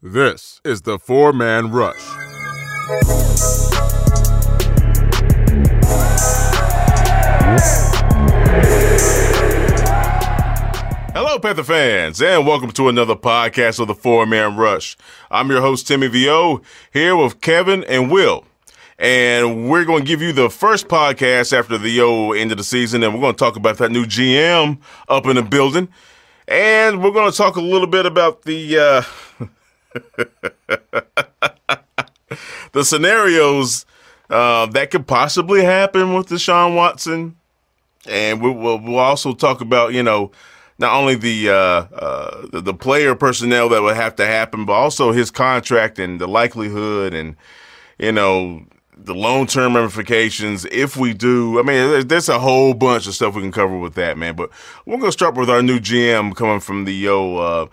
This is the four man rush. Hello, Panther fans, and welcome to another podcast of the Four Man Rush. I'm your host, Timmy VO, here with Kevin and Will. And we're going to give you the first podcast after the old end of the season, and we're going to talk about that new GM up in the building. And we're going to talk a little bit about the uh, the scenarios uh, that could possibly happen with Deshaun Watson, and we, will we'll also talk about you know not only the, uh, uh, the, the player personnel that would have to happen, but also his contract and the likelihood and you know the long term ramifications if we do. I mean, there's a whole bunch of stuff we can cover with that, man. But we're gonna start with our new GM coming from the yo uh,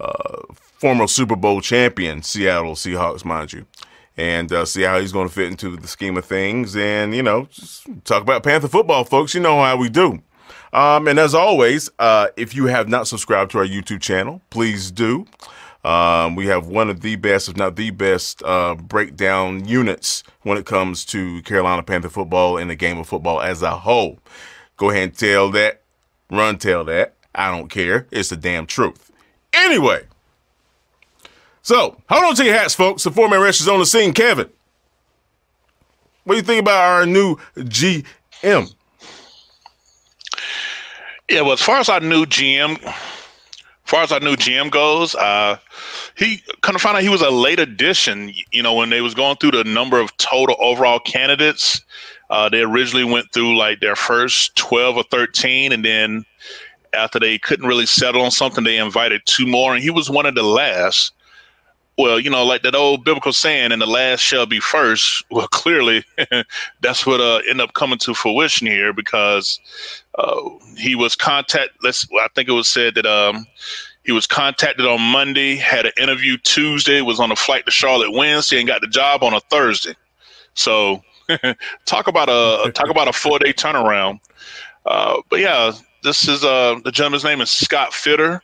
uh, former Super Bowl champion Seattle Seahawks, mind you. And uh, see how he's going to fit into the scheme of things. And, you know, talk about Panther football, folks. You know how we do. Um, and as always, uh, if you have not subscribed to our YouTube channel, please do. Um, we have one of the best, if not the best, uh, breakdown units when it comes to Carolina Panther football and the game of football as a whole. Go ahead and tell that, run tell that. I don't care. It's the damn truth. Anyway, so hold on to your hats, folks. The four-man rush is on the scene. Kevin, what do you think about our new GM? Yeah, well, as far as our new GM, as far as our new GM goes, uh, he kind of found out he was a late addition. You know, when they was going through the number of total overall candidates, uh, they originally went through like their first twelve or thirteen, and then after they couldn't really settle on something, they invited two more, and he was one of the last well, you know, like that old biblical saying, "And the last shall be first. Well, clearly, that's what uh, ended up coming to fruition here because uh, he was contact. Let's. I think it was said that um, he was contacted on Monday, had an interview Tuesday, was on a flight to Charlotte Wednesday, and got the job on a Thursday. So, talk about a talk about a four day turnaround. Uh, but yeah, this is uh, the gentleman's name is Scott Fitterer.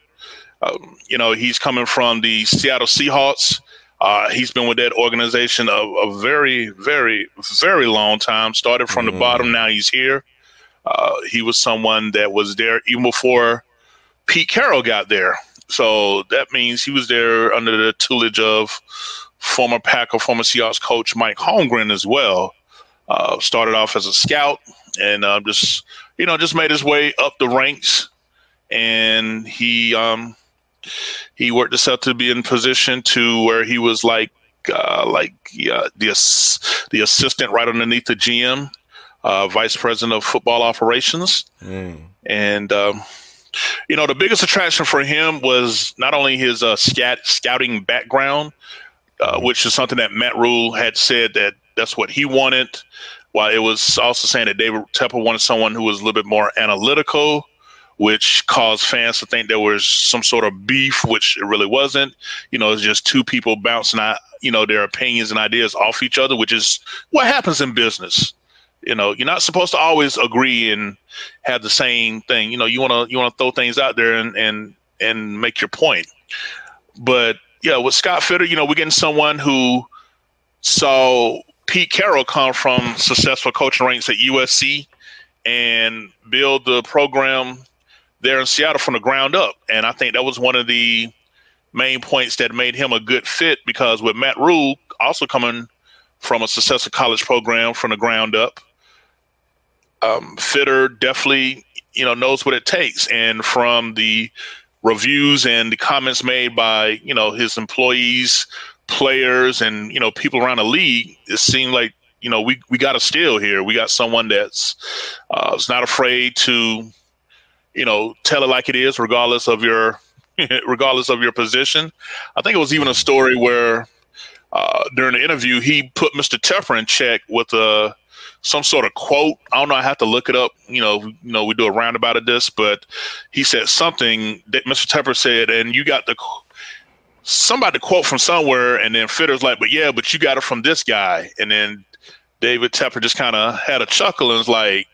Um, you know, he's coming from the Seattle Seahawks. Uh, he's been with that organization a, a, very, very, very long time. Started from mm. the bottom, now he's here. Uh, he was someone that was there even before Pete Carroll got there. So that means he was there under the tutelage of former Packer, former Seahawks coach Mike Holmgren as well. Uh, started off as a scout and uh, just, you know, just made his way up the ranks. And he, um, he worked himself to be in position to where he was like uh, like uh, the the assistant right underneath the GM, uh, vice president of football operations, mm. and. Um, you know, the biggest attraction for him was not only his uh, scat, scouting background, uh, which is something that Matt Rhule had said that that's what he wanted, while it was also saying that David Tepper wanted someone who was a little bit more analytical which caused fans to think there was some sort of beef, which it really wasn't. You know, it's just two people bouncing out, you know, their opinions and ideas off each other, which is what happens in business. You know, you're not supposed to always agree and have the same thing. You know, you wanna you wanna throw things out there and and and make your point. But yeah, with Scott Fitterer, you know, we're getting someone who saw Pete Carroll come from successful coaching ranks at USC and build the program there in Seattle from the ground up. And I think that was one of the main points that made him a good fit because with Matt Rhule also coming from a successful college program from the ground up, um, Fitterer definitely you know knows what it takes. And from the reviews and the comments made by you know his employees, players, and you know people around the league, it seemed like you know we we got a steal here. We got someone that's uh, is not afraid to you know, tell it like it is, regardless of your regardless of your position. I think it was even a story where uh, during the interview he put Mr. Tepper in check with a uh, some sort of quote. I don't know. I have to look it up. You know, you know, we do a roundabout of this, but he said something that Mr. Tepper said, and you got the somebody quote from somewhere, and then Fitter's like, "But yeah, but you got it from this guy," and then David Tepper just kind of had a chuckle and was like,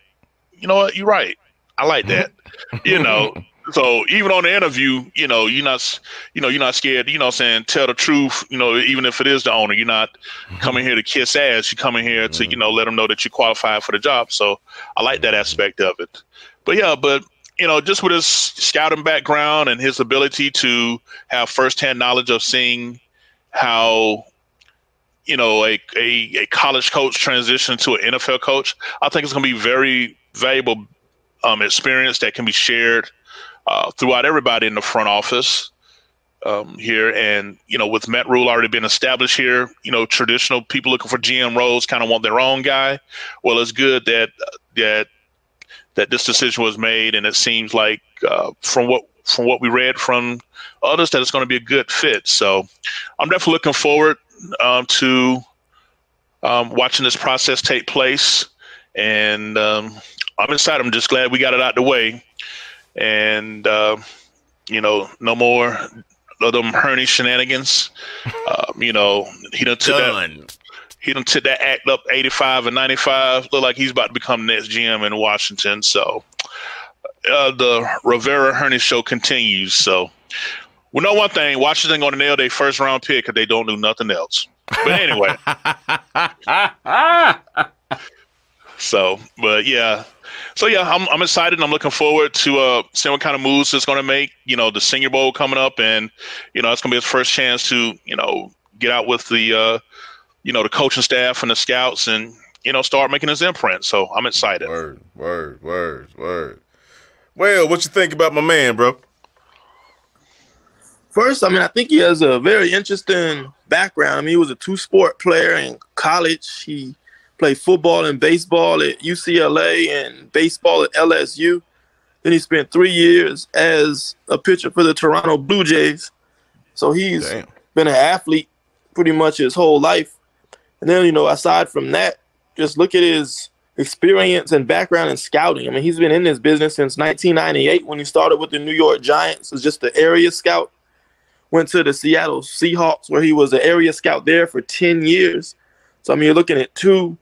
"You know what? You're right. I like that." you know. So even on the interview, you know, you're not, you know, you're not scared. You know, I'm saying tell the truth. You know, even if it is the owner, you're not coming here to kiss ass. You're coming here to, you know, let them know that you're qualified for the job. So I like that aspect of it. But yeah, but you know, just with his scouting background and his ability to have firsthand knowledge of seeing how you know a, a, a college coach transition to an NFL coach, I think it's going to be very valuable um, experience that can be shared uh, throughout everybody in the front office um, here. And you know, with Matt Rhule already been established here, you know, traditional people looking for GM roles kind of want their own guy. Well, it's good that that that this decision was made, and it seems like uh, from what from what we read from others that it's going to be a good fit. So I'm definitely looking forward um, to um, watching this process take place, and um, I'm excited. I'm just glad we got it out the way, and uh, you know, no more of them Hurney shenanigans. Um, you know, he done took Done. that he done took that act up 85 and 95. Look like he's about to become next GM in Washington. So uh, the Rivera Hurney show continues. So we know one thing: Washington going to nail their first round pick if they don't do nothing else. But anyway. so, but yeah. So yeah, I'm I'm excited. I'm looking forward to uh seeing what kind of moves it's going to make. You know, the Senior Bowl coming up, and you know it's going to be his first chance to you know get out with the uh you know, the coaching staff and the scouts and, you know, start making his imprint. So I'm excited. Word, word, word, word. Well, what you think about my man, bro? First, I mean, I think he has a very interesting background. I mean, he was a two sport player in college. He played football and baseball at UCLA and baseball at LSU. Then he spent three years as a pitcher for the Toronto Blue Jays. So he's Damn. been an athlete pretty much his whole life. And then, you know, aside from that, just look at his experience and background in scouting. I mean, he's been in this business since 1998 when he started with the New York Giants as just the area scout. Went to the Seattle Seahawks where he was an area scout there for 10 years. So I mean, you're looking at two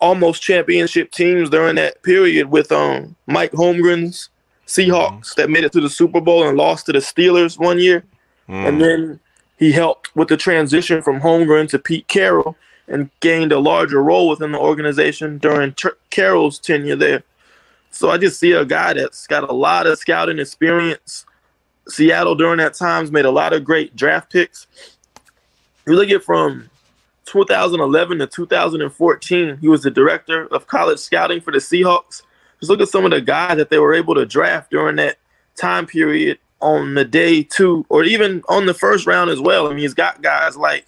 almost championship teams during that period with um Mike Holmgren's Seahawks mm-hmm. that made it to the Super Bowl and lost to the Steelers one year. Mm. And then he helped with the transition from Holmgren to Pete Carroll and gained a larger role within the organization during Carroll's tenure there. So I just see a guy that's got a lot of scouting experience. Seattle during that times made a lot of great draft picks. You look at from 2011 to 2014, he was the director of college scouting for the Seahawks. Just look at some of the guys that they were able to draft during that time period on the day two, or even on the first round as well. I mean, he's got guys like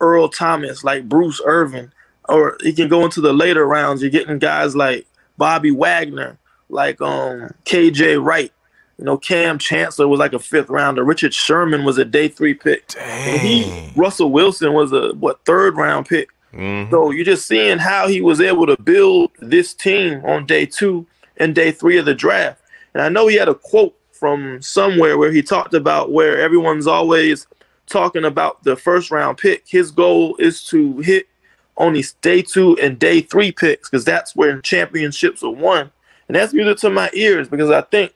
Earl Thomas, like Bruce Irvin, or he can go into the later rounds. You're getting guys like Bobby Wagner, like um KJ Wright. You know, Kam Chancellor was like a fifth rounder. Richard Sherman was a day three pick. Dang. He Russell Wilson was a what third round pick. Mm-hmm. So you're just seeing how he was able to build this team on day two and day three of the draft. And I know he had a quote from somewhere where he talked about where everyone's always talking about the first round pick, his goal is to hit on these day two and day three picks because that's where championships are won. And that's music to my ears because I think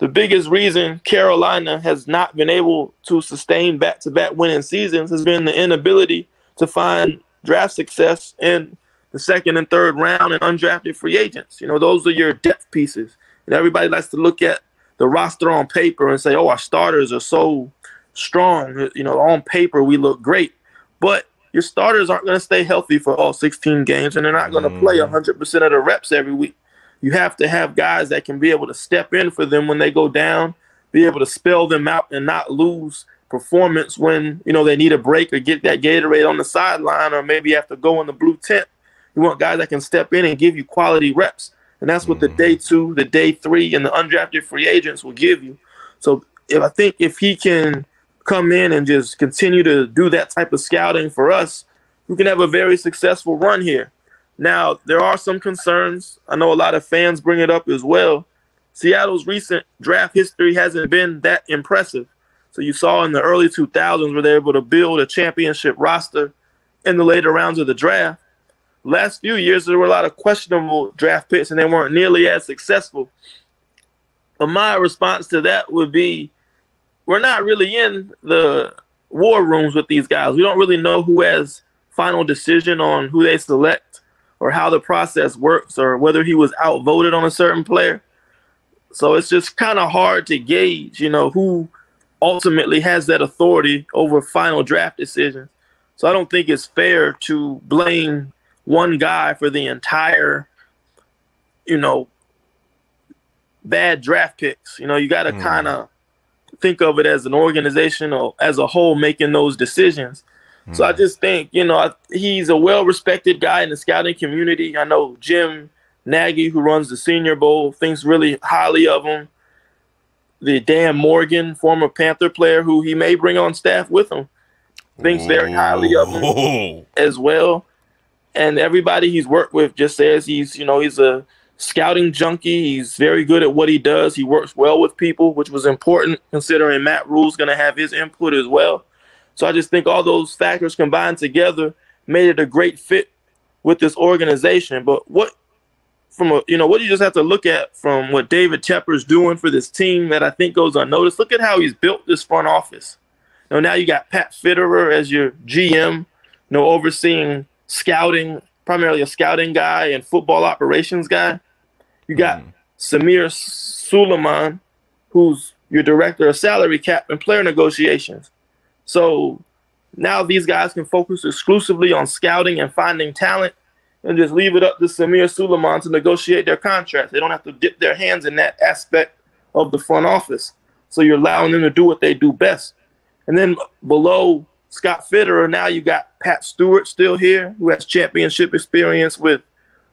the biggest reason Carolina has not been able to sustain back to back winning seasons has been the inability to find draft success in the second and third round and undrafted free agents. You know, those are your depth pieces. And everybody likes to look at the roster on paper and say, oh, our starters are so strong. You know, on paper we look great, but your starters aren't going to stay healthy for all 16 games, and they're not going to mm. play 100% of the reps every week. You have to have guys that can be able to step in for them when they go down, be able to spell them out, and not lose performance when you know they need a break or get that Gatorade on the sideline, or maybe have to go in the blue tent. You want guys that can step in and give you quality reps, and that's what mm. the day two, the day three, and the undrafted free agents will give you. So if I think if he can come in and just continue to do that type of scouting for us, we can have a very successful run here. Now, there are some concerns. I know a lot of fans bring it up as well. Seattle's recent draft history hasn't been that impressive. So you saw in the early 2000s where they were able to build a championship roster in the later rounds of the draft. Last few years, there were a lot of questionable draft picks, and they weren't nearly as successful. But my response to that would be we're not really in the war rooms with these guys. We don't really know who has final decision on who they select or how the process works or whether he was outvoted on a certain player. So it's just kind of hard to gauge, you know, who ultimately has that authority over final draft decisions. So I don't think it's fair to blame one guy for the entire, you know, bad draft picks. You know, you got to mm. kind of think of it as an organization or as a whole making those decisions. Mm. So I just think, you know, he's a well respected guy in the scouting community. I know Jim Nagy, who runs the Senior Bowl, thinks really highly of him. The Dan Morgan, former Panther player, who he may bring on staff with him, thinks very highly of him as well. And everybody he's worked with just says he's, you know, he's a scouting junkie. He's very good at what he does. He works well with people, which was important considering Matt Rhule's going to have his input as well. So I just think all those factors combined together made it a great fit with this organization. But what from a you know what you just have to look at from what David Tepper's doing for this team that I think goes unnoticed. Look at how he's built this front office. You know, now you got Pat Fitterer as your GM, you know, overseeing scouting, primarily a scouting guy and football operations guy. You got mm. Samir Suleiman, who's your director of salary cap and player negotiations. So now these guys can focus exclusively on scouting and finding talent and just leave it up to Samir Suleiman to negotiate their contracts. They don't have to dip their hands in that aspect of the front office. So you're allowing them to do what they do best. And then below Scott Fitterer, now you got Pat Stewart still here, who has championship experience with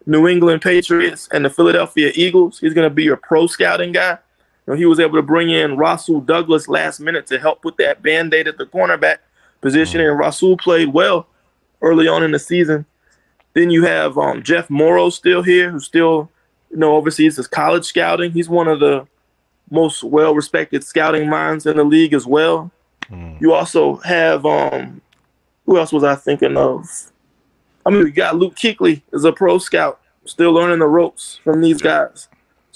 New England Patriots and the Philadelphia Eagles. He's going to be your pro scouting guy. You know, he was able to bring in Rasul Douglas last minute to help put that band aid at the cornerback position, and Rasul played well early on in the season. Then you have um, Jeff Morrow still here, who still you know oversees his college scouting. He's one of the most well-respected scouting minds in the league as well. Mm. You also have um, who else was I thinking of? I mean, we got Luke Kuechly as a pro scout, still learning the ropes from these guys.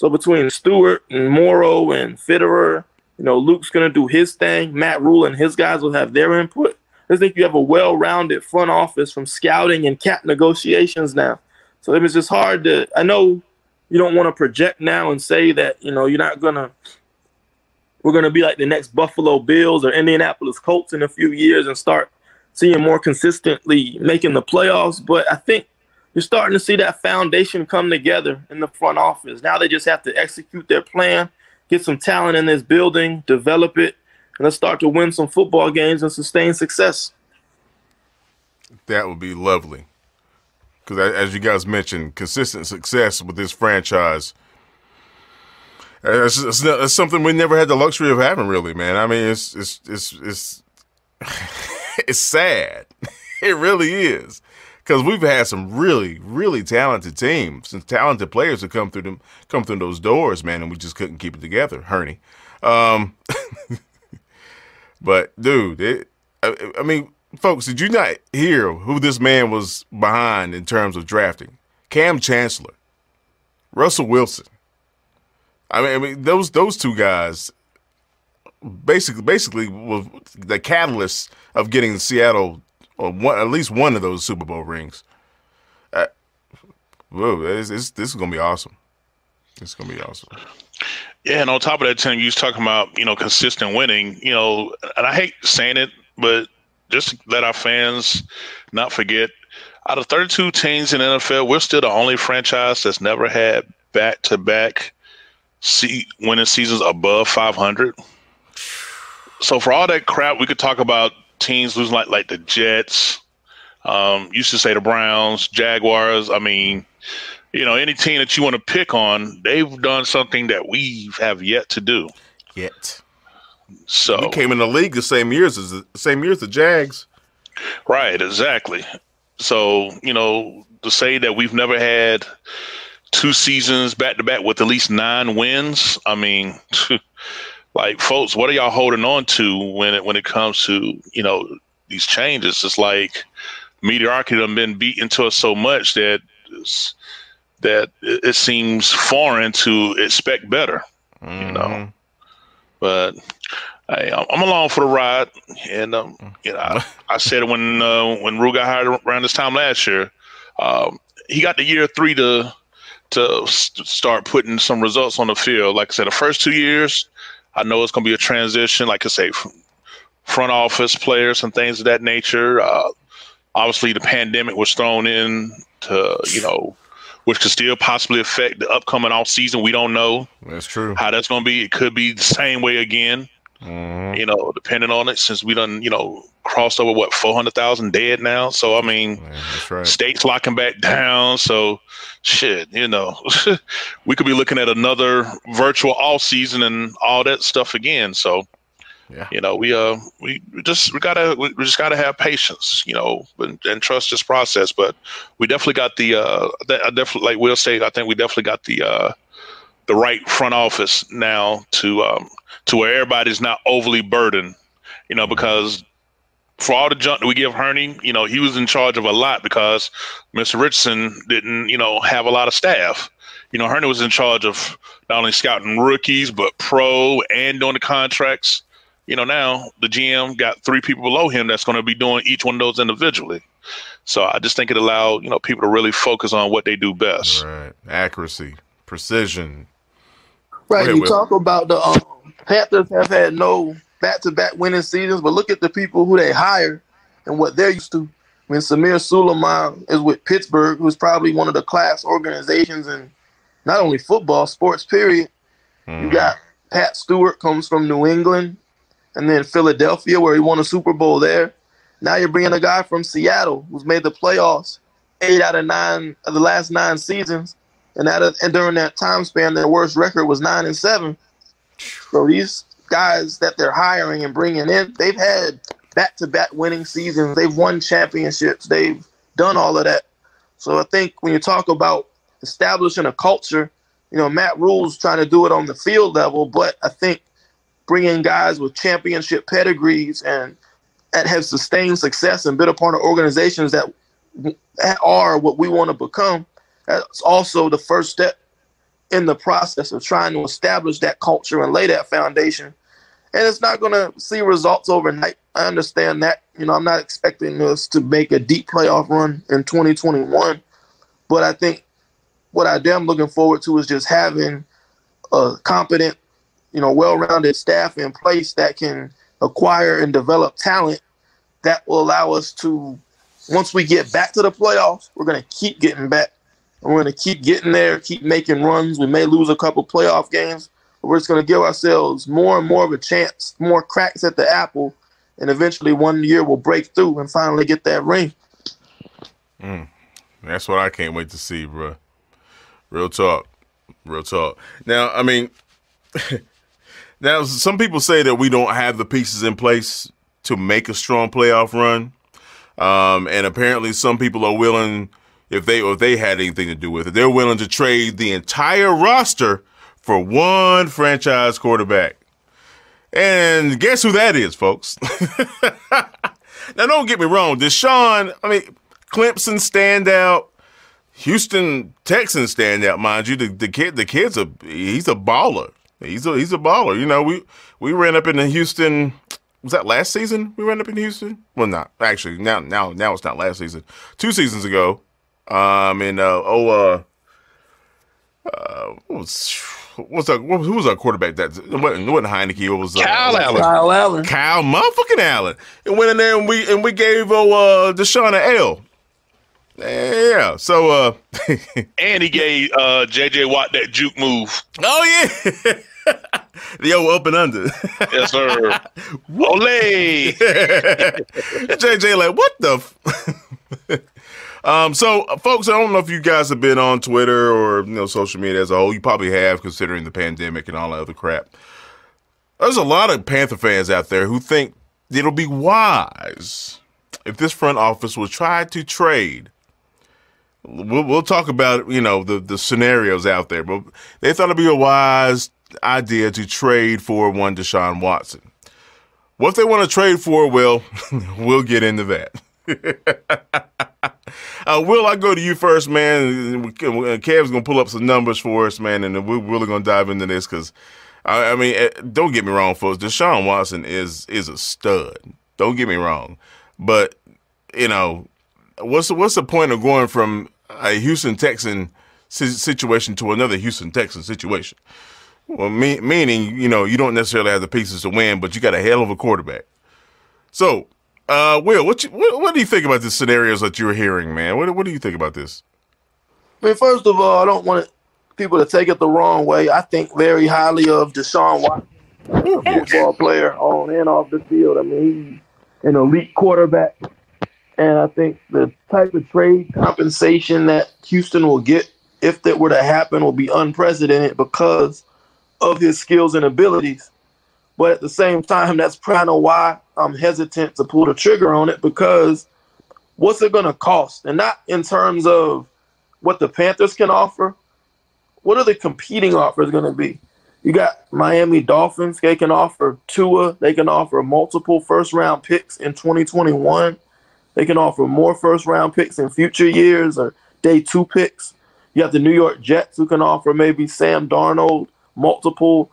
So between Stewart and Morrow and Fitterer, you know, Luke's gonna do his thing. Matt Rhule and his guys will have their input. I think you have a well-rounded front office from scouting and cap negotiations now. So it was just hard to. I know you don't want to project now and say that you know you're not gonna. We're gonna be like the next Buffalo Bills or Indianapolis Colts in a few years and start seeing more consistently making the playoffs. But I think you're starting to see that foundation come together in the front office. Now they just have to execute their plan, get some talent in this building, develop it, and let's start to win some football games and sustain success. That would be lovely. Because as you guys mentioned, consistent success with this franchise. It's, it's, it's, something we never had the luxury of having, really, man. I mean, it's it's it's it's it's sad. It really is. Because we've had some really, really talented teams and talented players to come through them, come through those doors, man, and we just couldn't keep it together, Hurney. Um, but dude, it, I, I mean, folks, did you not hear who this man was behind in terms of drafting? Kam Chancellor, Russell Wilson. I mean, I mean those those two guys basically basically was the catalyst of getting Seattle or one, at least one of those Super Bowl rings. Uh, whoa, it's, it's, this is gonna be awesome. It's gonna be awesome. Yeah, and on top of that, Tim, you was talking about you know consistent winning. You know, and I hate saying it, but just let our fans not forget. Out of 32 teams in NFL, we're still the only franchise that's never had back-to-back winning seasons above 500 so for all that crap, we could talk about teams losing like like the Jets. Um, used to say the Browns, Jaguars. I mean, you know, any team that you want to pick on, they've done something that we have yet to do. Yet. So we came in the league the same years as the same years the Jags. Right, exactly. So, you know, to say that we've never had two seasons back to back with at least nine wins, I mean, like folks, what are y'all holding on to when it when it comes to, you know, these changes? It's like mediocrity have been beaten to us so much that that it seems foreign to expect better. Mm-hmm. You know. Mm-hmm. But Hey, I'm along for the ride, and um, you know, I, I said when uh, when Rhule got hired around this time last year, um, he got the year three to to start putting some results on the field. Like I said, the first two years, I know it's going to be a transition. Like I say, front office players and things of that nature. Uh, obviously, the pandemic was thrown in to you know which could still possibly affect the upcoming off season. We don't know. That's true. How that's going to be. It could be the same way again. Mm-hmm. You know, depending on it, since we done, you know, crossed over what four hundred thousand dead now. So I mean, right. states locking back down. So shit, you know, we could be looking at another virtual all season and all that stuff again. So yeah. you know, we uh we just we gotta we just gotta have patience, you know, and, and trust this process. But we definitely got the uh I definitely like Will say, I think we definitely got the uh the right front office now to um to where everybody's not overly burdened, you know, because for all the junk that we give Hurney, you know, he was in charge of a lot because Mr. Richardson didn't, you know, have a lot of staff. You know, Hurney was in charge of not only scouting rookies, but pro and doing the contracts. You know, now the GM got three people below him that's going to be doing each one of those individually. So I just think it allowed, you know, people to really focus on what they do best. Right. Accuracy, precision. Right. Ahead, you Will. talk about the um, Panthers have had no back-to-back winning seasons, but look at the people who they hire and what they're used to. When Samir Suleiman is with Pittsburgh, who's probably one of the class organizations in not only football, sports, period. Mm. You got Pat Stewart comes from New England, and then Philadelphia, where he won a Super Bowl there. Now you're bringing a guy from Seattle who's made the playoffs eight out of nine of the last nine seasons, and that and during that time span, their worst record was nine and seven. So these guys that they're hiring and bringing in, they've had back-to-back winning seasons. They've won championships. They've done all of that. So I think when you talk about establishing a culture, you know, Matt Rhule's trying to do it on the field level, but I think bringing guys with championship pedigrees and that have sustained success and been a part of organizations that are what we want to become, that's also the first step in the process of trying to establish that culture and lay that foundation. And it's not going to see results overnight. I understand that. You know, I'm not expecting us to make a deep playoff run in 2021. But I think what I am looking forward to is just having a competent, you know, well-rounded staff in place that can acquire and develop talent that will allow us to, once we get back to the playoffs, we're going to keep getting back we're going to keep getting there, keep making runs. We may lose a couple playoff games, but we're just going to give ourselves more and more of a chance, more cracks at the apple, and eventually one year we'll break through and finally get that ring. Mm, that's what I can't wait to see, bro. Real talk. Real talk. Now, I mean, now some people say that we don't have the pieces in place to make a strong playoff run. Um, and apparently some people are willing – if they if they had anything to do with it. They're willing to trade the entire roster for one franchise quarterback. And guess who that is, folks? now, don't get me wrong. Deshaun, I mean, Clemson standout, Houston Texans standout, mind you. The, the kid, the kid's a he's a baller. He's a he's a baller. You know, we we ran up in the Houston. Was that last season? We ran up in Houston. Well, not actually. Now, now, now it's not last season. Two seasons ago, um, and uh, oh, uh, uh, what was what's our, who was our quarterback? That it wasn't, it wasn't Heinicke. It was uh, Kyle Allen. Kyle Allen. Kyle motherfucking Allen. And went in there and we and we gave oh uh, Deshaun an L. Yeah. So uh, and he gave uh JJ Watt that juke move. Oh yeah. the old up and under. yes, sir. Ole. JJ like what the. F-? Um, so, uh, folks, I don't know if you guys have been on Twitter or you know social media as a whole. You probably have, considering the pandemic and all that other crap. there's a lot of Panther fans out there who think it'll be wise if this front office will try to trade. We'll, we'll talk about you know the the scenarios out there, but they thought it'd be a wise idea to trade for one Deshaun Watson. What they want to trade for, well, we'll get into that. uh, Will, I go to you first, man. Kev's gonna pull up some numbers for us, man, and we're really gonna dive into this because, I, I, mean, eh, don't get me wrong, folks. Deshaun Watson is is a stud. Don't get me wrong, but you know, what's what's the point of going from a Houston Texan situation to another Houston Texan situation? Well, me, meaning you know you don't necessarily have the pieces to win, but you got a hell of a quarterback. So uh, Will, what, you, what, what do you think about the scenarios that you're hearing, man? What what do you think about this? I mean, first of all, I don't want people to take it the wrong way. I think very highly of Deshaun Watson, football player on and off the field. I mean, he's an elite quarterback, and I think the type of trade compensation that Houston will get if that were to happen will be unprecedented because of his skills and abilities. But at the same time, that's kind of why I'm hesitant to pull the trigger on it because what's it going to cost? And not in terms of what the Panthers can offer. What are the competing offers going to be? You got Miami Dolphins. They can offer Tua. They can offer multiple first round picks in 2021. They can offer more first round picks in future years or day two picks. You have the New York Jets who can offer maybe Sam Darnold, multiple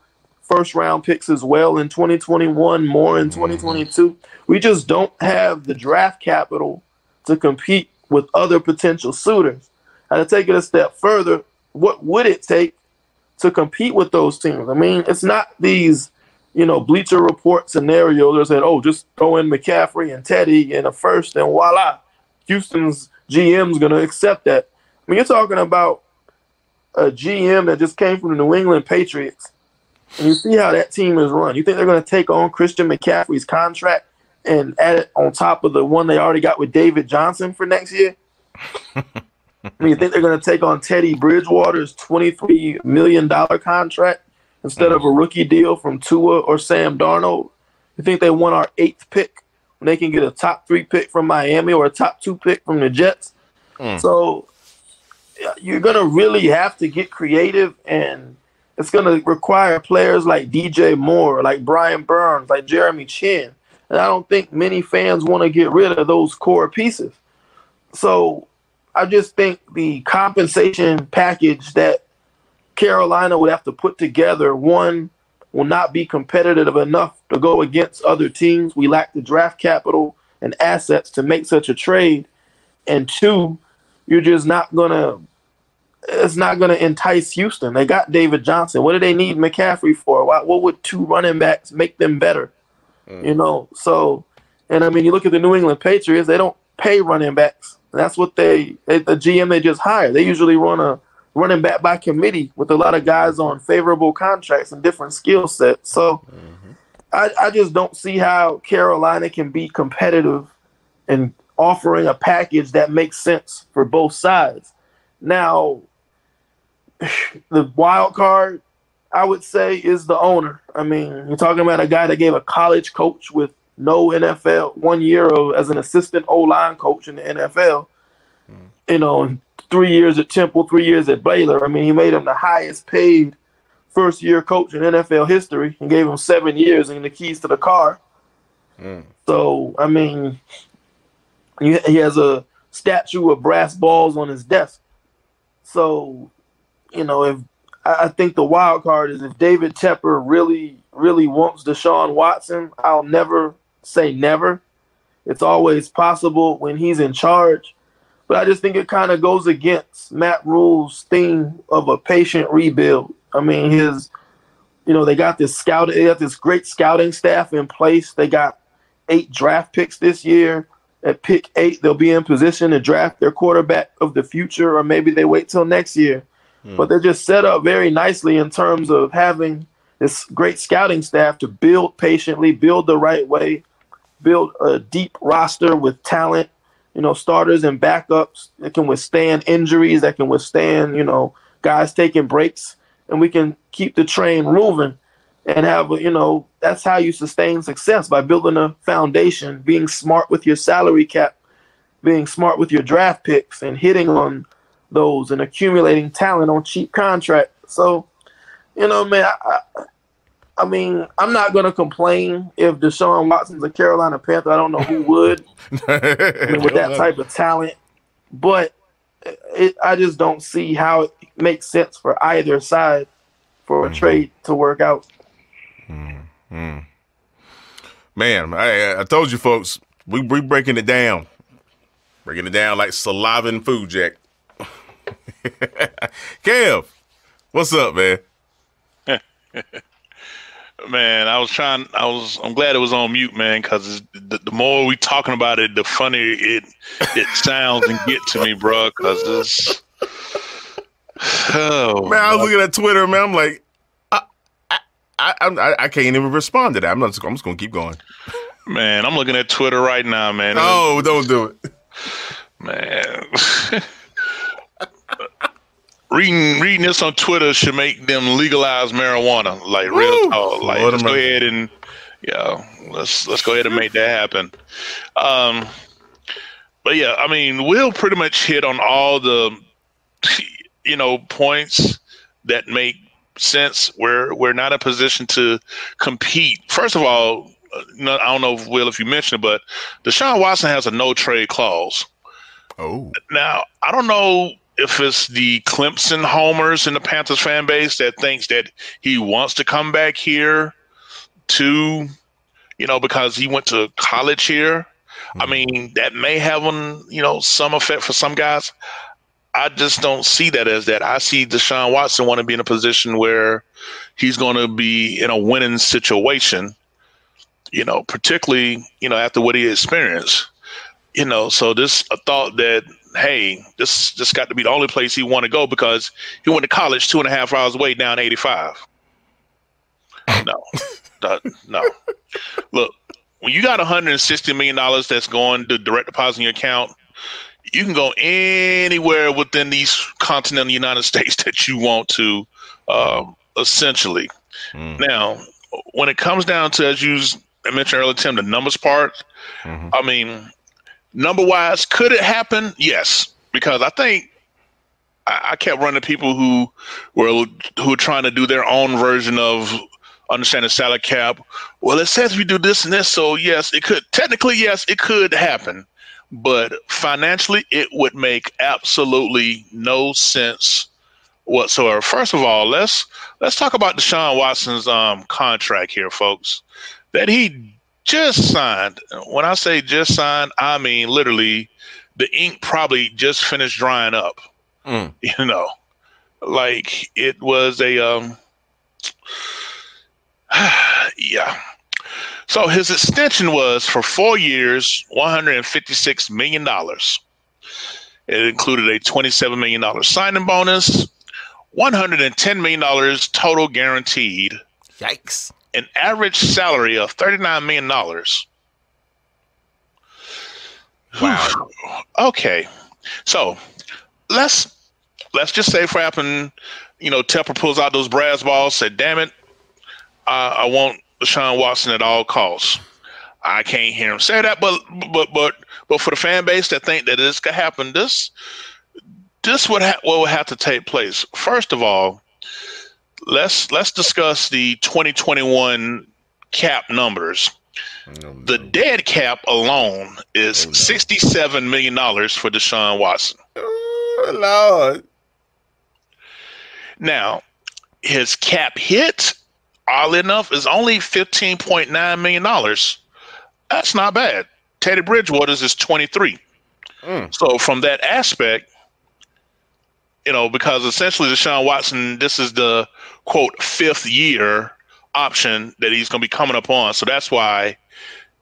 first round picks as well in 2021, more in mm-hmm. 2022. We just don't have the draft capital to compete with other potential suitors. And to take it a step further, what would it take to compete with those teams? I mean, it's not these, you know, Bleacher Report scenarios that said, oh, just throw in McCaffrey and Teddy in a first and voila, Houston's GM's going to accept that. I mean, you're talking about a GM that just came from the New England Patriots and you see how that team is run. You think they're going to take on Christian McCaffrey's contract and add it on top of the one they already got with David Johnson for next year? I mean, you think they're going to take on Teddy Bridgewater's $23 million contract instead of a rookie deal from Tua or Sam Darnold? You think they want our eighth pick when they can get a top three pick from Miami or a top two pick from the Jets? Mm. So you're going to really have to get creative and it's going to require players like DJ Moore, like Brian Burns, like Jeremy Chinn. And I don't think many fans want to get rid of those core pieces. So I just think the compensation package that Carolina would have to put together, one, will not be competitive enough to go against other teams. We lack the draft capital and assets to make such a trade. And two, you're just not going to it's not going to entice Houston. They got David Johnson. What do they need McCaffrey for? What, what would two running backs make them better? Mm. You know, so and I mean, you look at the New England Patriots. They don't pay running backs. That's what they, they the GM they just hire. They usually run a running back by committee with a lot of guys on favorable contracts and different skill sets. So mm-hmm. I, I just don't see how Carolina can be competitive and offering a package that makes sense for both sides. Now, the wild card, I would say, is the owner. I mean, you're talking about a guy that gave a college coach with no NFL, one year of, as an assistant O line coach in the NFL. Mm. You know, three years at Temple, three years at Baylor. I mean, he made him the highest paid first year coach in NFL history and gave him seven years and the keys to the car. Mm. So, I mean, he has a statue of brass balls on his desk. So you know, if I think the wild card is if David Tepper really, really wants Deshaun Watson, I'll never say never. It's always possible when he's in charge. But I just think it kind of goes against Matt Rhule's theme of a patient rebuild. I mean, his, you know, they got this scout, they got this great scouting staff in place. They got eight draft picks this year. At pick eight, they'll be in position to draft their quarterback of the future, or maybe they wait till next year. Mm. But they're just set up very nicely in terms of having this great scouting staff to build patiently, build the right way, build a deep roster with talent, you know, starters and backups that can withstand injuries, that can withstand, you know, guys taking breaks, and we can keep the train moving. and have you know that's how you sustain success by building a foundation, being smart with your salary cap, being smart with your draft picks, and hitting on those and accumulating talent on cheap contract. So, you know, man, I, I, I mean, I'm not gonna complain if Deshaun Watson's a Carolina Panther. I don't know who would I mean, with that type of talent, but it, I just don't see how it makes sense for either side for a mm-hmm. trade to work out. Mm-hmm. Man, I, I told you folks, we we breaking it down, breaking it down like saliva and food, Jack. Kev, what's up, man? man, I was trying. I was. I'm glad it was on mute, man, because the, the, more we talking about it, the funnier it it sounds and get to me, bro. Because this. Oh, man, I was looking at Twitter, man. I'm like, I, I, I, I can't even respond to that. I'm not. I'm just gonna keep going. Man, I'm looking at Twitter right now, man. No, don't do it, man. reading reading this on Twitter should make them legalize marijuana. Like Woo! real talk. Like let's go ahead and yeah, let's let's go ahead and make that happen. Um, but yeah, I mean, we'll pretty much hit on all the you know points that make sense. We're we're not in a position to compete. First of all, no, I don't know, if, Will, if you mentioned it, but Deshaun Watson has a no trade clause. Oh, now I don't know if it's the Clemson homers in the Panthers fan base that thinks that he wants to come back here to, you know, because he went to college here. Mm-hmm. I mean, that may have an, you know, some effect for some guys. I just don't see that as that. I see Deshaun Watson want to be in a position where he's going to be in a winning situation, you know, particularly, you know, after what he experienced. You know, so this a thought that hey, this this got to be the only place he want to go because he went to college two and a half hours away down 85. No, no. Look, when you got 160 million dollars that's going to direct deposit in your account, you can go anywhere within these continental United States that you want to, um, essentially. Mm. Now, when it comes down to as you mentioned earlier, Tim, the numbers part. Mm-hmm. I mean, number wise, could it happen? Yes, because I think I, I kept running people who were who were trying to do their own version of understanding salary cap. Well, it says we do this and this, so yes, it could technically yes, it could happen, but financially, it would make absolutely no sense whatsoever. First of all, let's let's talk about Deshaun Watson's um, contract here, folks. That he just signed. When I say just signed, I mean literally the ink probably just finished drying up. Mm. You know, like it was a um yeah. So his extension was for four years, $156 million. It included a $27 million signing bonus, $110 million total guaranteed. Yikes an average salary of $39 million. Wow. okay. So let's let's just say for happen, you know, Tepper pulls out those brass balls, said, damn it, I, I want Deshaun Watson at all costs. I can't hear him say that, but but but but for the fan base that think that this could happen, this this would ha- what would have to take place. First of all, let's let's discuss the 2021 cap numbers. Oh, no. The dead cap alone is oh, no. 67 million dollars for Deshaun Watson. Oh, Lord. Now, his cap hit, oddly enough, is only 15.9 million dollars. That's not bad. Teddy Bridgewater's is 23. Mm. So from that aspect, you know, because essentially Deshaun Watson, this is the quote fifth year option that he's going to be coming upon. So that's why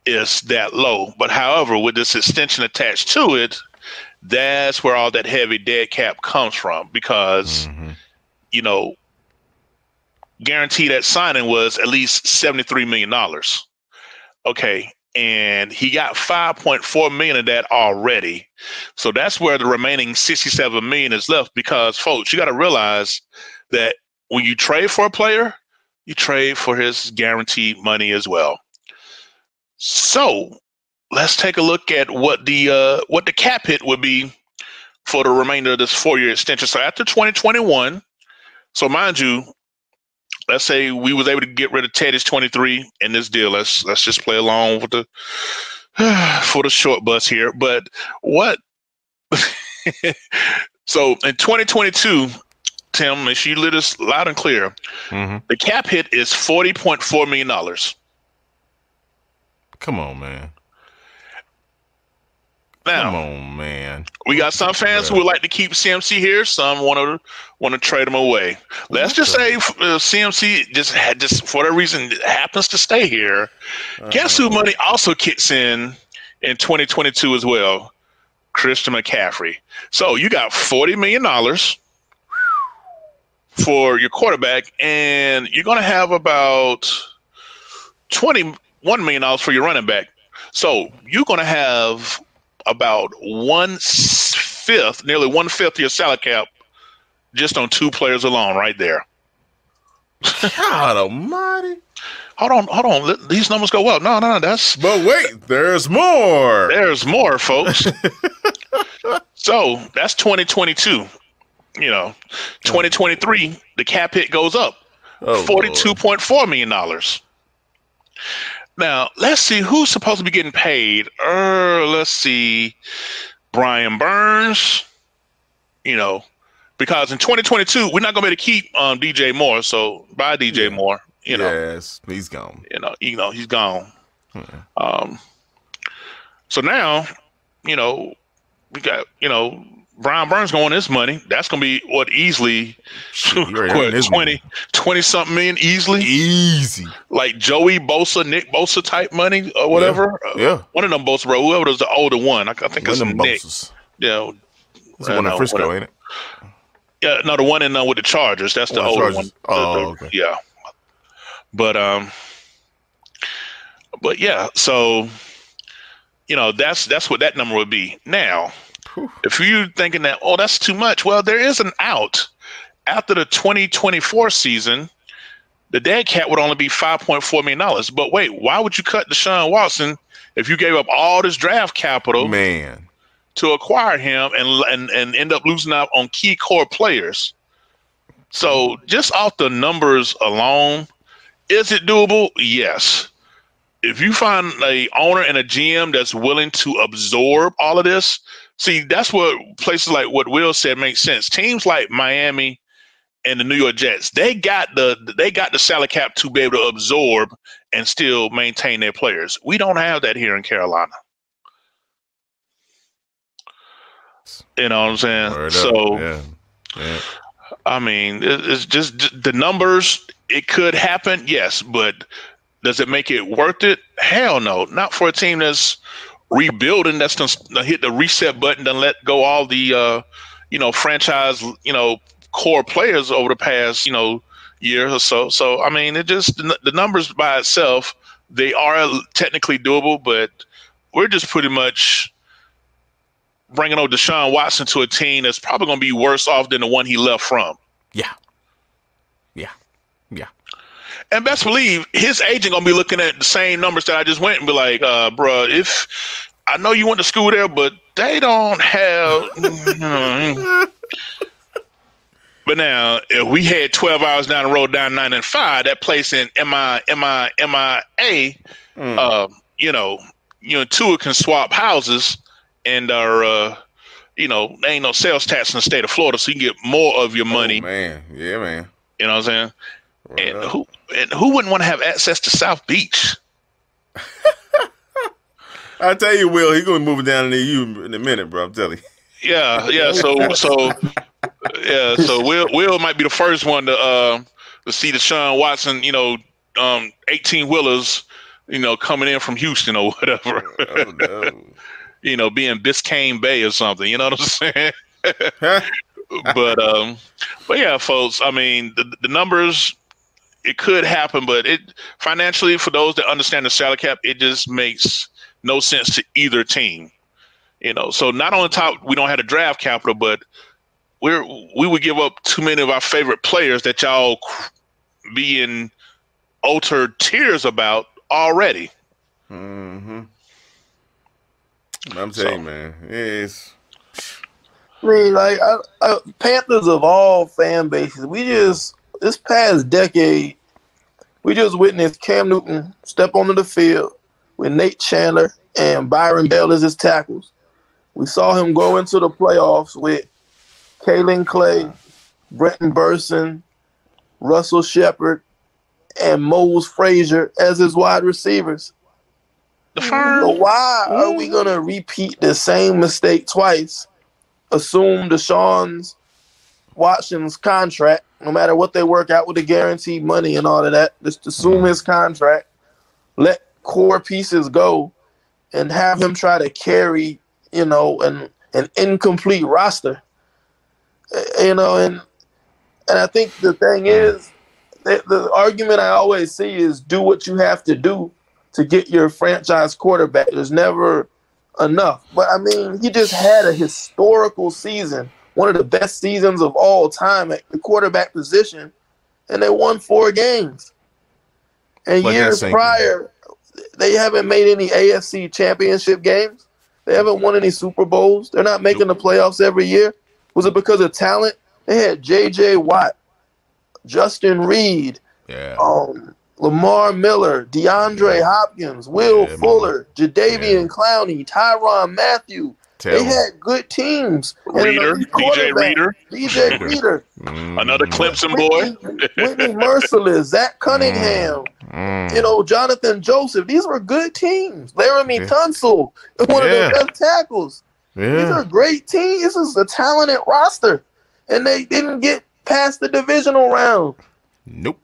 it's that low. But however, with this extension attached to it, that's where all that heavy dead cap comes from because, mm-hmm. you know, guaranteed at signing was at least $73 million. Okay and he got 5.4 million of that already. So that's where the remaining 67 million is left because folks, you got to realize that when you trade for a player, you trade for his guaranteed money as well. So let's take a look at what the uh, what the cap hit would be for the remainder of this four year extension. So after 2021, so mind you, let's say we was able to get rid of Teddy's 23 in this deal. Let's let's just play along with the for the short bus here. But what? so in 2022, Tim, and she lit us loud and clear. Mm-hmm. The cap hit is 40.4 million dollars. Come on, man. Now, Come on, man. we got some fans who would like to keep CMC here. Some want to want to trade him away. Let's just say uh, CMC just had just for that reason happens to stay here. Guess who money also kicks in in 2022 as well? Christian McCaffrey. So you got 40 million dollars for your quarterback, and you're going to have about 21 million dollars for your running back. So you're going to have about one fifth, nearly one fifth of your salary cap just on two players alone, right there. God almighty. Hold on, hold on. These numbers go up. No, no, no. That's But wait, there's more. there's more, folks. so that's 2022. You know, 2023, the cap hit goes up Oh, forty-two point four million dollars. Now let's see who's supposed to be getting paid. Uh, let's see, Brian Burns. You know, because in 2022 we're not going to be able to keep um, DJ Moore. So bye, DJ Yeah. Moore. You know, yes, he's gone. you know, you know, he's gone. Hmm. Um, so now, you know, we got you know Brian Burns going this money. That's going to be what easily what, 20, 20 something million easily. Easy. Like Joey Bosa, Nick Bosa type money or whatever. Uh, Yeah. One of them Bosa, bro. Whoever was the older one, I, I think it's One Nick. bosses. Yeah, That's I the one in Frisco, whatever. ain't it? yeah, no, the one in uh, with the Chargers. That's the the older Chargers. one. Oh, The- the- okay. Yeah, but um, but yeah. So, you know, that's that's what that number would be. Now. If you're thinking that, oh, that's too much. Well, there is an out after the 2024 season. The dead cap would only be 5.4 million dollars. But wait, why would you cut Deshaun Watson if you gave up all this draft capital? Man. to acquire him and and and end up losing out on key core players. So just off the numbers alone, is it doable? Yes. If you find a owner and a GM that's willing to absorb all of this, see that's what places like what Will said makes sense. Teams like Miami and the New York Jets, they got the they got the salary cap to be able to absorb and still maintain their players. We don't have that here in Carolina. You know what I'm saying? Word so yeah. Yeah. I mean, it's just the numbers. It could happen, yes, but does it make it worth it? Hell no, not for a team that's rebuilding. That's done hit the reset button and let go all the, uh, you know, franchise, you know, core players over the past, you know, year or so. So I mean, it just the, numbers by itself they are technically doable, but we're just pretty much bringing old Deshaun Watson to a team that's probably going to be worse off than the one he left from. Yeah. Yeah. And best believe his agent gonna be looking at the same numbers that I just went and be like, uh, bruh, if I know you went to school there, but they don't have. but now, if we had 12 hours down the road down 9 and 5, that place in MI, MI, MIA, Mm. uh, you know, you know, Tua can swap houses and are, uh, you know, there ain't no sales tax in the state of Florida, so you can get more of your money. Oh, man. Yeah, man. you know what I'm saying? And up. who and who wouldn't want to have access to South Beach? I tell you, Will, he's gonna be moving down near you in a minute, bro. I'm telling you. Yeah, yeah. So so yeah. So Will Will might be the first one to uh to see Deshaun Watson, you know, um, eighteen wheelers, you know, coming in from Houston or whatever. Oh, no. you know, being Biscayne Bay or something. You know what I'm saying? But um, but yeah, folks. I mean, the the numbers. It could happen, but it financially for those that understand the salary cap, it just makes no sense to either team. You know, so not on top we don't have the draft capital, but we're we would give up too many of our favorite players that y'all being altered tears about already. Mm-hmm. I'm telling you, man, it's. I mean, like I, I, Panthers of all fan bases, we just this past decade, we just witnessed Cam Newton step onto the field with Nate Chandler and Byron Bell as his tackles. We saw him go into the playoffs with Kaelin Clay, Brenton Bersin, Russell Shepard, and Mose Frazier as his wide receivers. So why are we gonna repeat the same mistake twice? Assume Deshaun's Watson's contract, no matter what they work out with the guaranteed money and all of that. Just assume his contract, let core pieces go, and have him try to carry, you know, an an incomplete roster. Uh, You know, and and I think the thing is, the, the argument I always see is do what you have to do to get your franchise quarterback. There's never enough. But I mean, he just had a historical season, one of the best seasons of all time at the quarterback position, and they won four games. And Like years prior, they haven't made any AFC championship games. They haven't won any Super Bowls. They're not making the playoffs every year. Was it because of talent? They had J.J. Watt, Justin Reid, Yeah. um, Lamar Miller, DeAndre Hopkins, Will Yeah. Fuller, Jadeveon Yeah. Clowney, Tyrann Mathieu. Tell they had good teams. And an Reader, elite DJ quarterback. Reader. DJ Reader. Reader. Mm, Another Clemson boy. Whitney, Whitney Mercilus, Zach Cunningham, mm. you know, Johnathan Joseph. These were good teams. Laremy Yeah. Tunsil, one of Yeah. the best tackles. These are great teams. This is a talented roster. And they didn't get past the divisional round. Nope.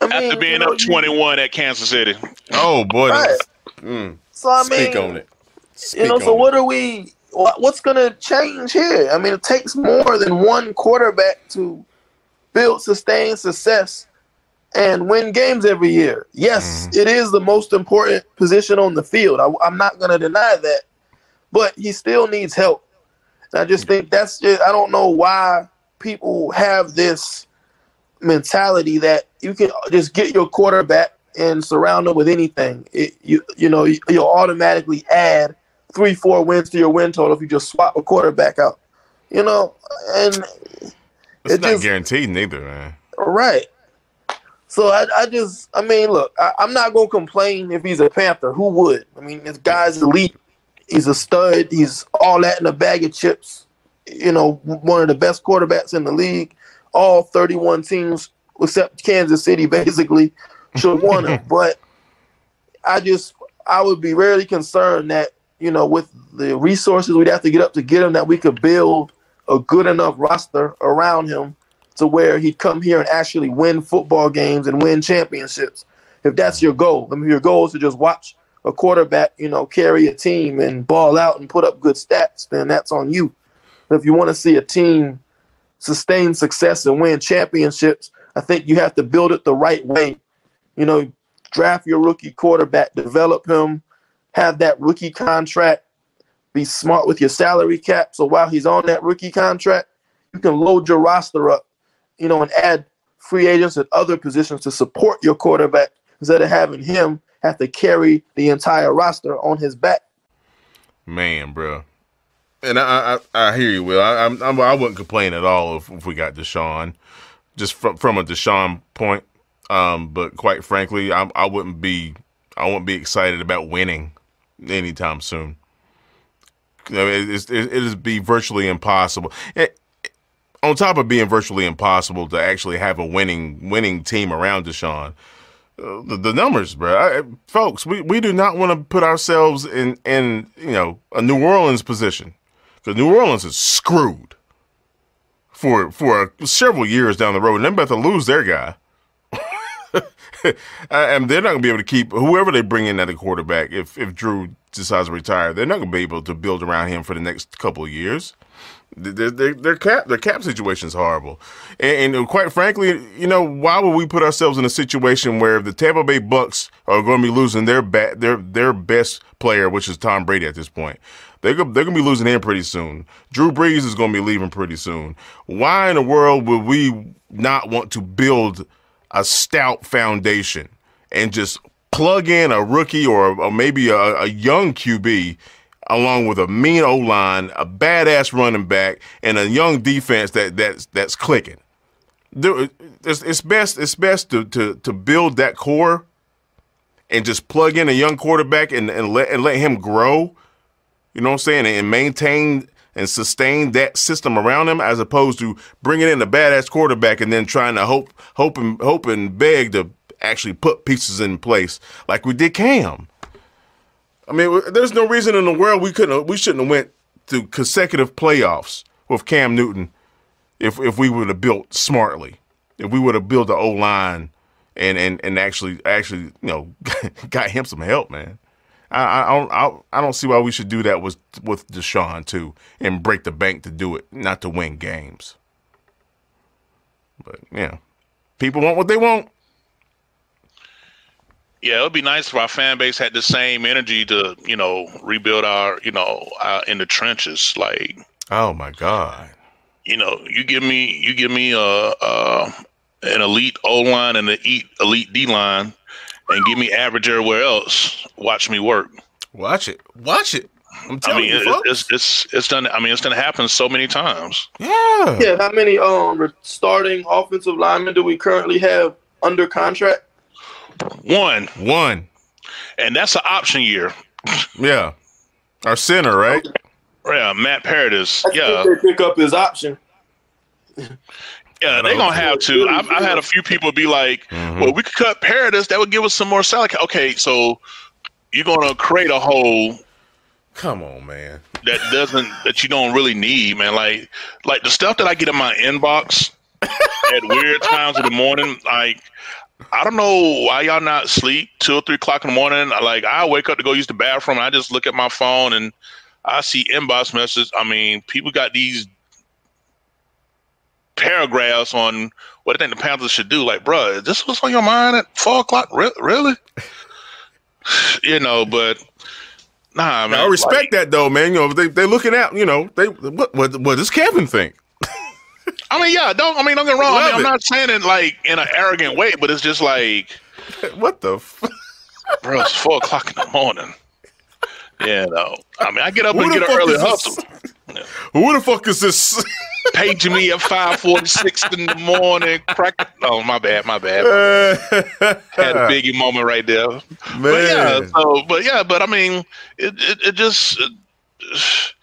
I mean, After you being know, up you- 21 at Kansas City. Oh boy. Right. that's- Mm. So I Speak mean, on it. Speak you know, so on what are we? What's going to change here? I mean, it takes more than one quarterback to build sustained success and win games every year. Yes, Mm-hmm. it is the most important position on the field. I, I'm not going to deny that, but he still needs help. And I just think that's just, I don't know why people have this mentality that you can just get your quarterback and surround them with anything. It, you you know you'll automatically add three four wins to your win total if you just swap a quarterback out. You know, and It's it not just- guaranteed neither, man. right. So I, I just I mean look I, I'm not gonna complain if he's a Panther. Who would? I mean this guy's elite. He's a stud. He's all that in a bag of chips. You know, one of the best quarterbacks in the league. All 31 teams except Kansas City basically should want him. But I just I would be really concerned that you know with the resources we'd have to get up to get him that we could build a good enough roster around him to where he'd come here and actually win football games and win championships. If that's your goal, I mean, your goal is to just watch a quarterback, you know, carry a team and ball out and put up good stats, then that's on you. But if you want to see a team sustain success and win championships, I think you have to build it the right way. You know, draft your rookie quarterback, develop him, have that rookie contract, be smart with your salary cap. So while he's on that rookie contract, you can load your roster up, you know, and add free agents at other positions to support your quarterback instead of having him have to carry the entire roster on his back. Man, bro. And I, I, I hear you, Will. I, I'm, I'm, I wouldn't complain at all if, if we got Deshaun, just from from a Deshaun point. Um, but quite frankly, I, I wouldn't be, I wouldn't be excited about winning anytime soon. Know, it, it's, be virtually impossible. It, on top of being virtually impossible to actually have a winning winning team around Deshaun, uh, the, the numbers, bro. I, folks, we, we do not want to put ourselves in in you know a New Orleans position because New Orleans is screwed for for several years down the road, and they're about to lose their guy. and they're not going to be able to keep whoever they bring in at the quarterback. If if Drew decides to retire, they're not going to be able to build around him for the next couple of years. Their, their, their cap their cap situation is horrible, and, and uh, quite frankly, you know why would we put ourselves in a situation where the Tampa Bay Bucks are going to be losing their ba- their their best player, which is Tom Brady at this point? They're they're going to be losing him pretty soon. Drew Brees is going to be leaving pretty soon. Why in the world would we not want to build a stout foundation and just plug in a rookie or, or maybe a, a young QB along with a mean O line, a badass running back, and a young defense that that's that's clicking. It's, best it's best to, to to build that core and just plug in a young quarterback and, and let and let him grow. You know what I'm saying? And maintain and sustain that system around him as opposed to bringing in a badass quarterback and then trying to hope hope and hope and beg to actually put pieces in place like we did Cam. I mean, there's no reason in the world we couldn't we shouldn't have went to consecutive playoffs with Cam Newton if if we would have built smartly. If we would have built the O line and, and and actually actually, you know, got him some help, man. I, I don't I, I don't see why we should do that with with Deshaun too and break the bank to do it, not to win games. But yeah, people want what they want. Yeah, it would be nice if our fan base had the same energy to, you know, rebuild our, you know, our, in the trenches. Like, oh my god, you know, you give me, you give me a, a an elite O line and an elite elite D line, and give me average everywhere else. Watch me work. Watch it. Watch it. I'm telling I mean, you, it, it's it's it's done. I mean, it's gonna happen so many times. Yeah. Yeah. How many um starting offensive linemen do we currently have under contract? One. One. And that's an option year. Yeah. Our center, right? Yeah, Matt Paradis. Yeah. They pick up his option. Yeah, they're gonna have to. I've, I've, had a few people be like, mm-hmm. "Well, we could cut Paradis. That would give us some more salary." Okay, so you're gonna create a hole. Come on, man. That doesn't that you don't really need, man. Like, like the stuff that I get in my inbox at weird times of the morning. Like, I don't know why y'all not sleep two or three o'clock in the morning. Like, I wake up to go use the bathroom, and I just look at my phone and I see inbox messages. I mean, people got these paragraphs on what I think the Panthers should do. Like, bro, is this what's on your mind at four o'clock? Re- really? you know, but nah, man. I respect like, that though, man. You know, they they're looking out. You know, they what what, what does Kevin think? I mean, yeah, don't. I mean, don't get wrong. I mean, I'm not saying it like in an arrogant way, but it's just like, what the, f- bro? It's four o'clock in the morning. Yeah, no. I mean, I get up and get an early hustle. Yeah. Who the fuck is this? Paging me at five forty six in the morning. Crack. Oh, my bad. My bad. Had a biggie moment right there. Man. But yeah. So, but yeah. But I mean, it it, it just it,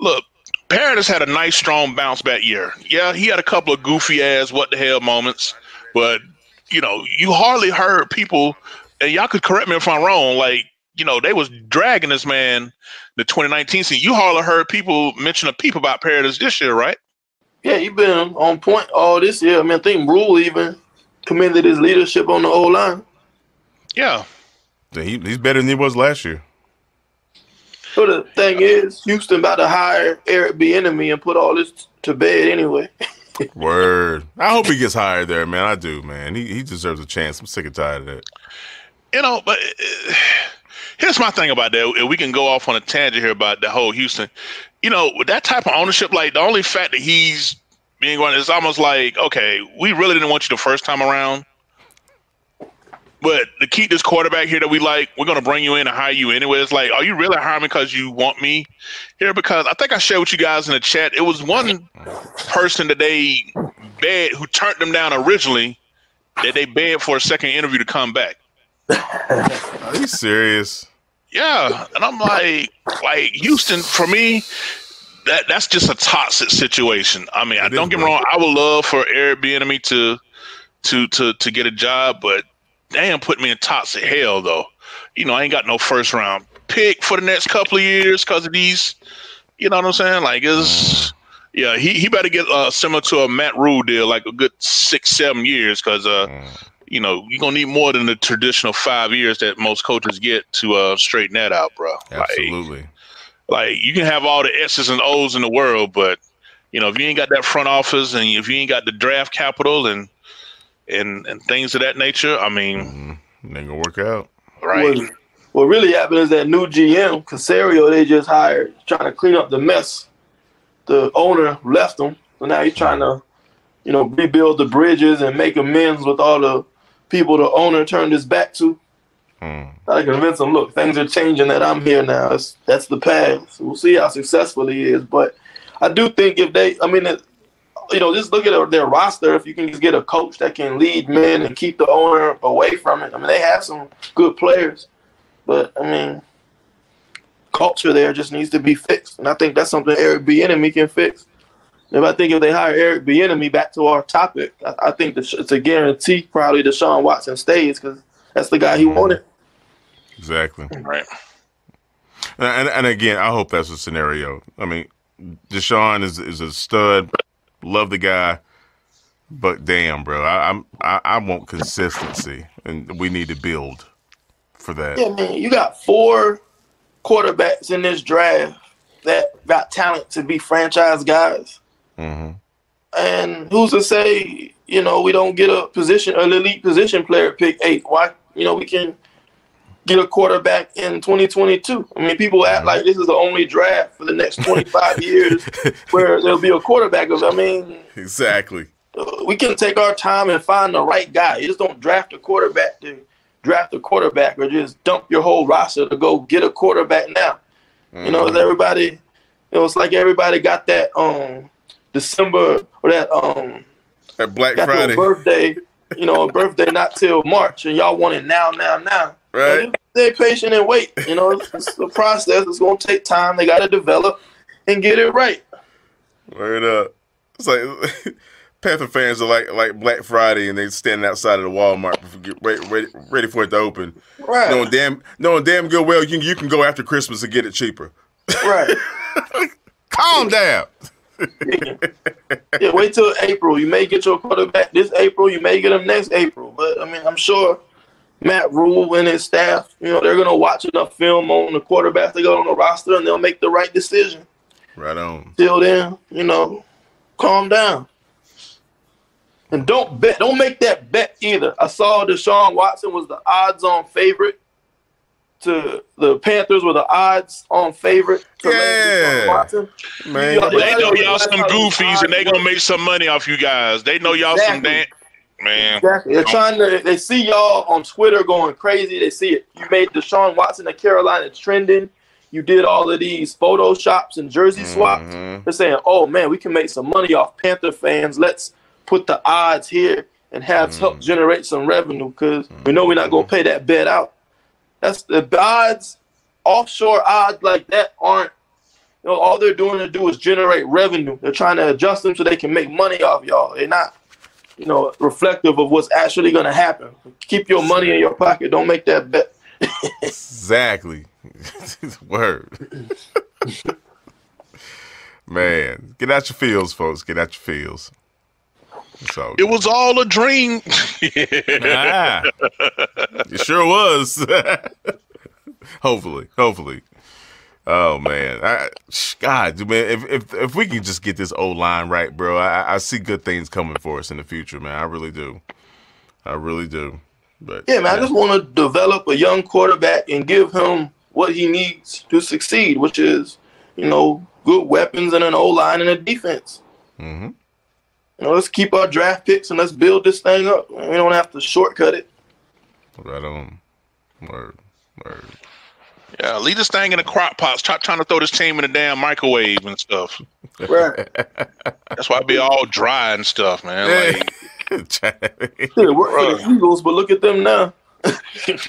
look. Paradis had a nice, strong bounce back year. Yeah, he had a couple of goofy ass what the hell moments, but you know, you hardly heard people, and y'all could correct me if I'm wrong. Like you know, they was dragging this man the 2019 season. You hardly heard people mention a peep about Paradis this year, right? Yeah, he been on point all this year. I mean, I think Rhule even commended his leadership on the O line. Yeah. He, he's better than he was last year. So the thing is, Houston about to hire Eric Bieniemy and put all this to bed anyway. Word. I hope he gets hired there, man. I do, man. He he deserves a chance. I'm sick and tired of that. You know, but uh, here's my thing about that. We can go off on a tangent here about the whole Houston. You know, with that type of ownership, like the only fact that he's being going is almost like, okay, we really didn't want you the first time around. But to keep this quarterback here that we like, we're gonna bring you in and hire you anyway. It's like, are you really hiring me because you want me here? Because I think I shared with you guys in the chat. It was one person that they begged who turned them down originally that they begged for a second interview to come back. Are you serious? Yeah, and I'm like, like Houston for me. That that's just a toxic situation. I mean, I don't get me wrong. I would love for Eric Bieniemy to to to to get a job, but damn, put me in toxic hell though. You know, I ain't got no first round pick for the next couple of years because of these. You know what I'm saying? Like, is yeah, he he better get uh, similar to a Matt Rhule deal, like a good six seven years, because uh, mm you know, you're gonna need more than the traditional five years that most coaches get to uh, straighten that out, bro. Absolutely. Like, like, you can have all the X's and O's in the world, but you know, if you ain't got that front office and if you ain't got the draft capital and and and things of that nature, I mean, mm-hmm. ain't gonna work out. Right. What, what really happened is that new GM Caserio they just hired, trying to clean up the mess. The owner left them, so now he's trying to, you know, rebuild the bridges and make amends with all the people the owner turned his back to. Hmm. I convince him, look, things are changing. That I'm here now. That's, that's the past. We'll see how successful he is. But I do think if they, I mean, it, you know, just look at their roster. If you can just get a coach that can lead men and keep the owner away from it. I mean, they have some good players, but I mean, culture there just needs to be fixed. And I think that's something Eric Bieniemy can fix. If I think if they hire Eric Bieniemy, back to our topic, I, I think that it's a guarantee probably Deshaun Watson stays because that's the guy he wanted. Exactly. Right. And, and again, I hope that's a scenario. I mean, Deshaun is is a stud. Love the guy, but damn, bro, I, I'm I, I want consistency, and we need to build for that. Yeah, man, you got four quarterbacks in this draft that got talent to be franchise guys. Hmm And who's to say, you know, we don't get a position, an elite position player pick eight? Why, you know, we can get a quarterback in 2022. I mean, people act like this is the only draft for the next 25 years where there'll be a quarterback. I mean, Exactly. uh, we can take our time and find the right guy. You just don't draft a quarterback to draft a quarterback or just dump your whole roster to go get a quarterback now. You know, everybody, you know, it's like everybody got that um December or that um that Black Friday, birthday, you know, a birthday not till March, and y'all want it now, now, now. right? Stay patient and wait. You know, it's, it's a process. It's gonna take time. They got to develop and get it right. Word up. It's like Panther fans are like like Black Friday, and they standing outside of the Walmart, ready, ready, ready for it to open. Right. Knowing damn, knowing damn good well you you can go after Christmas and get it cheaper. Right. Calm down. yeah, wait till April. You may get your quarterback this April. You may get him next April. But I mean, I'm sure Matt Rhule and his staff, you know, they're gonna watch enough film on the quarterbacks they got on the roster, and they'll make the right decision. Right on. Till then, you know, calm down. And don't bet. Don't make that bet either. I saw Deshaun Watson was the odds-on favorite. To the Panthers were the odds-on favorite. To Yeah. Watson. Man, Yeah, They know y'all some goofies and they gonna make some money off you guys. They know y'all some Exactly. damn man. Exactly. They're trying to. They see y'all on Twitter going crazy. They see it. You made Deshaun Watson of Carolina trending. You did all of these photoshops and jersey swaps. Mhm. They're saying, "Oh man, we can make some money off Panther fans. Let's put the odds here and have help generate some revenue because we know we're not gonna pay that bet out." That's the odds. Offshore odds like that aren't. You know, all they're doing to do is generate revenue. They're trying to adjust them so they can make money off y'all. They're not you know, reflective of what's actually going to happen. Keep your money in your pocket. Don't make that bet. Exactly. Word. Man, get out your fields, folks. Get out your fields. So It was all a dream. ah, it sure was. hopefully, hopefully. Oh man, I, God, man, if if if we can just get this old line right, bro, I, I see good things coming for us in the future, man. I really do. I really do. But Yeah, man, I just want to develop a young quarterback and give him what he needs to succeed, which is, you know, good weapons and an O line and a defense. hmm You know, let's keep our draft picks and let's build this thing up. We don't have to shortcut it. right on. Word, word. yeah, leave this thing in the crock pot. Stop trying to throw this team in the damn microwave and stuff. Right. That's why it be all dry and stuff, man. Like, it worked for the Eagles, but look at them now.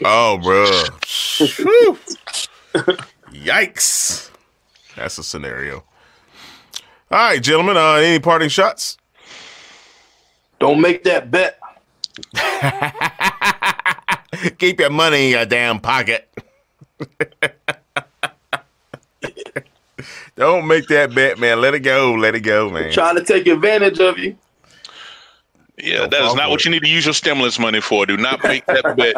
oh, bro. Yikes. That's a scenario. All right, gentlemen. Uh, any parting shots? Don't make that bet. Keep your money in your damn pocket. Don't make that bet, man. Let it go. Let it go, man. Trying to take advantage of you. yeah, Don't that is not what it. you need to use your stimulus money for. Do not make that bet.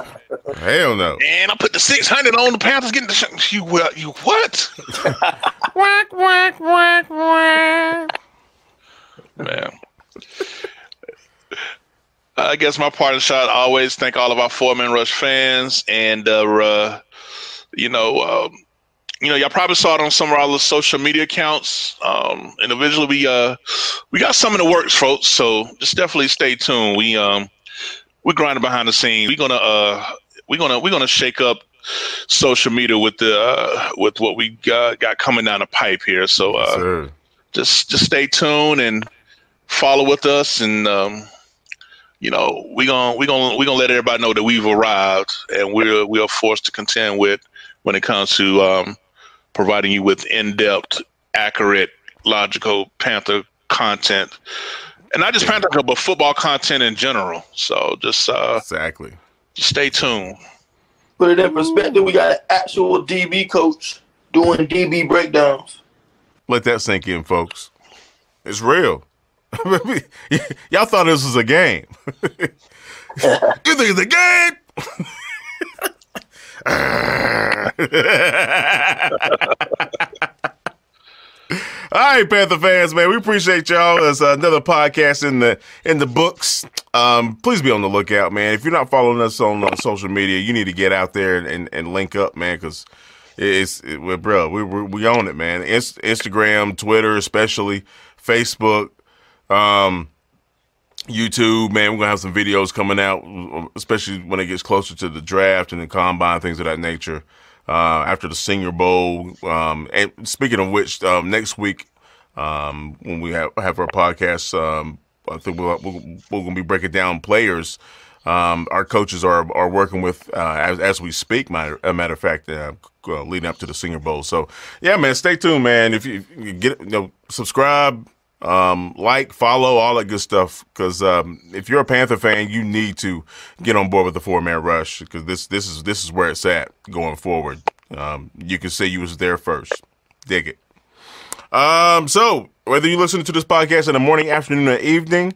Hell no. And I put the six hundred on the Panthers getting the sh- you. Well, you what? Whack, whack, whack, whack. man. I guess my parting shot. I always thank all of our four man rush fans, and uh, uh, you know, um, you know, y'all probably saw it on some of our social media accounts. Um, individually, we uh, we got some in the works, folks. So just definitely stay tuned. We um, we're grinding behind the scenes. We're gonna uh we're gonna we're gonna shake up social media with the uh, with what we got, got coming down the pipe here. So uh, just just stay tuned and follow with us and um, you know we gonna we gonna we gonna let everybody know that we've arrived and we're we are forced to contend with when it comes to um, providing you with in-depth accurate logical panther content. And not just panther but football content in general. So just uh, exactly. just stay tuned. Put it in perspective we got an actual db coach doing db breakdowns. Let that sink in folks. It's real Y'all thought this was a game. you think it's a game? All right, Panther fans, man, we appreciate y'all. There's another podcast in the in the books. Um, please be on the lookout, man. If you're not following us on, on social media, you need to get out there and, and, link up, man, because it's it, bro, we, we we own it, man. Inst- Instagram, Twitter, especially Facebook. Um, YouTube, man, we're gonna have some videos coming out, especially when it gets closer to the draft and the combine, things of that nature. Uh, after the Senior Bowl, um, and speaking of which, um, next week um, when we have have our podcast, um, I think we're, we're, we're gonna be breaking down players. Um, our coaches are are working with uh, as, as we speak. Matter, a matter of fact, uh, leading up to the Senior Bowl. So yeah, man, stay tuned, man. If you, you get you know subscribe um, like, follow, all that good stuff. Because um, if you're a Panther fan, you need to get on board with the four man rush because this this is this is where it's at going forward. Um, you can say you was there first. Dig it. Um, so whether you listen to this podcast in the morning, afternoon, or evening,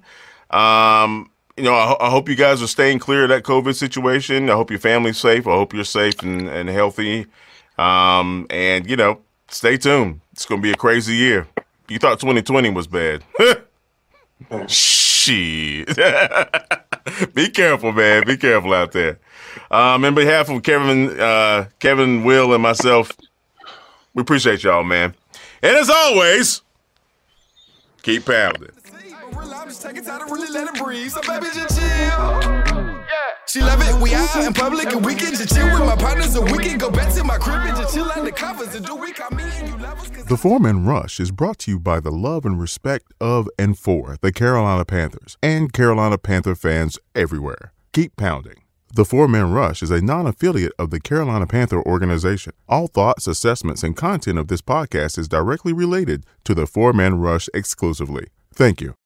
um, you know, I, I, hope you guys are staying clear of that COVID situation. I hope your family's safe. I hope you're safe and, and healthy. Um, and you know, stay tuned. It's gonna be a crazy year. You thought 2020 was bad. Shit. Be careful, man. Be careful out there. Um, in behalf of Kevin, uh, Kevin, Will, and myself, we appreciate y'all, man. And as always, keep pounding. She love it. We out in public and we can just chill with my partners and we can go back to my crib and just chill out the covers and do we call me and you lovers. The Four-Man Rush is brought to you by the love and respect of and for the Carolina Panthers and Carolina Panther fans everywhere. Keep pounding. The Four-Man Rush is a non affiliate of the Carolina Panther organization. All thoughts, assessments, and content of this podcast is directly related to the Four-Man Rush exclusively. Thank you.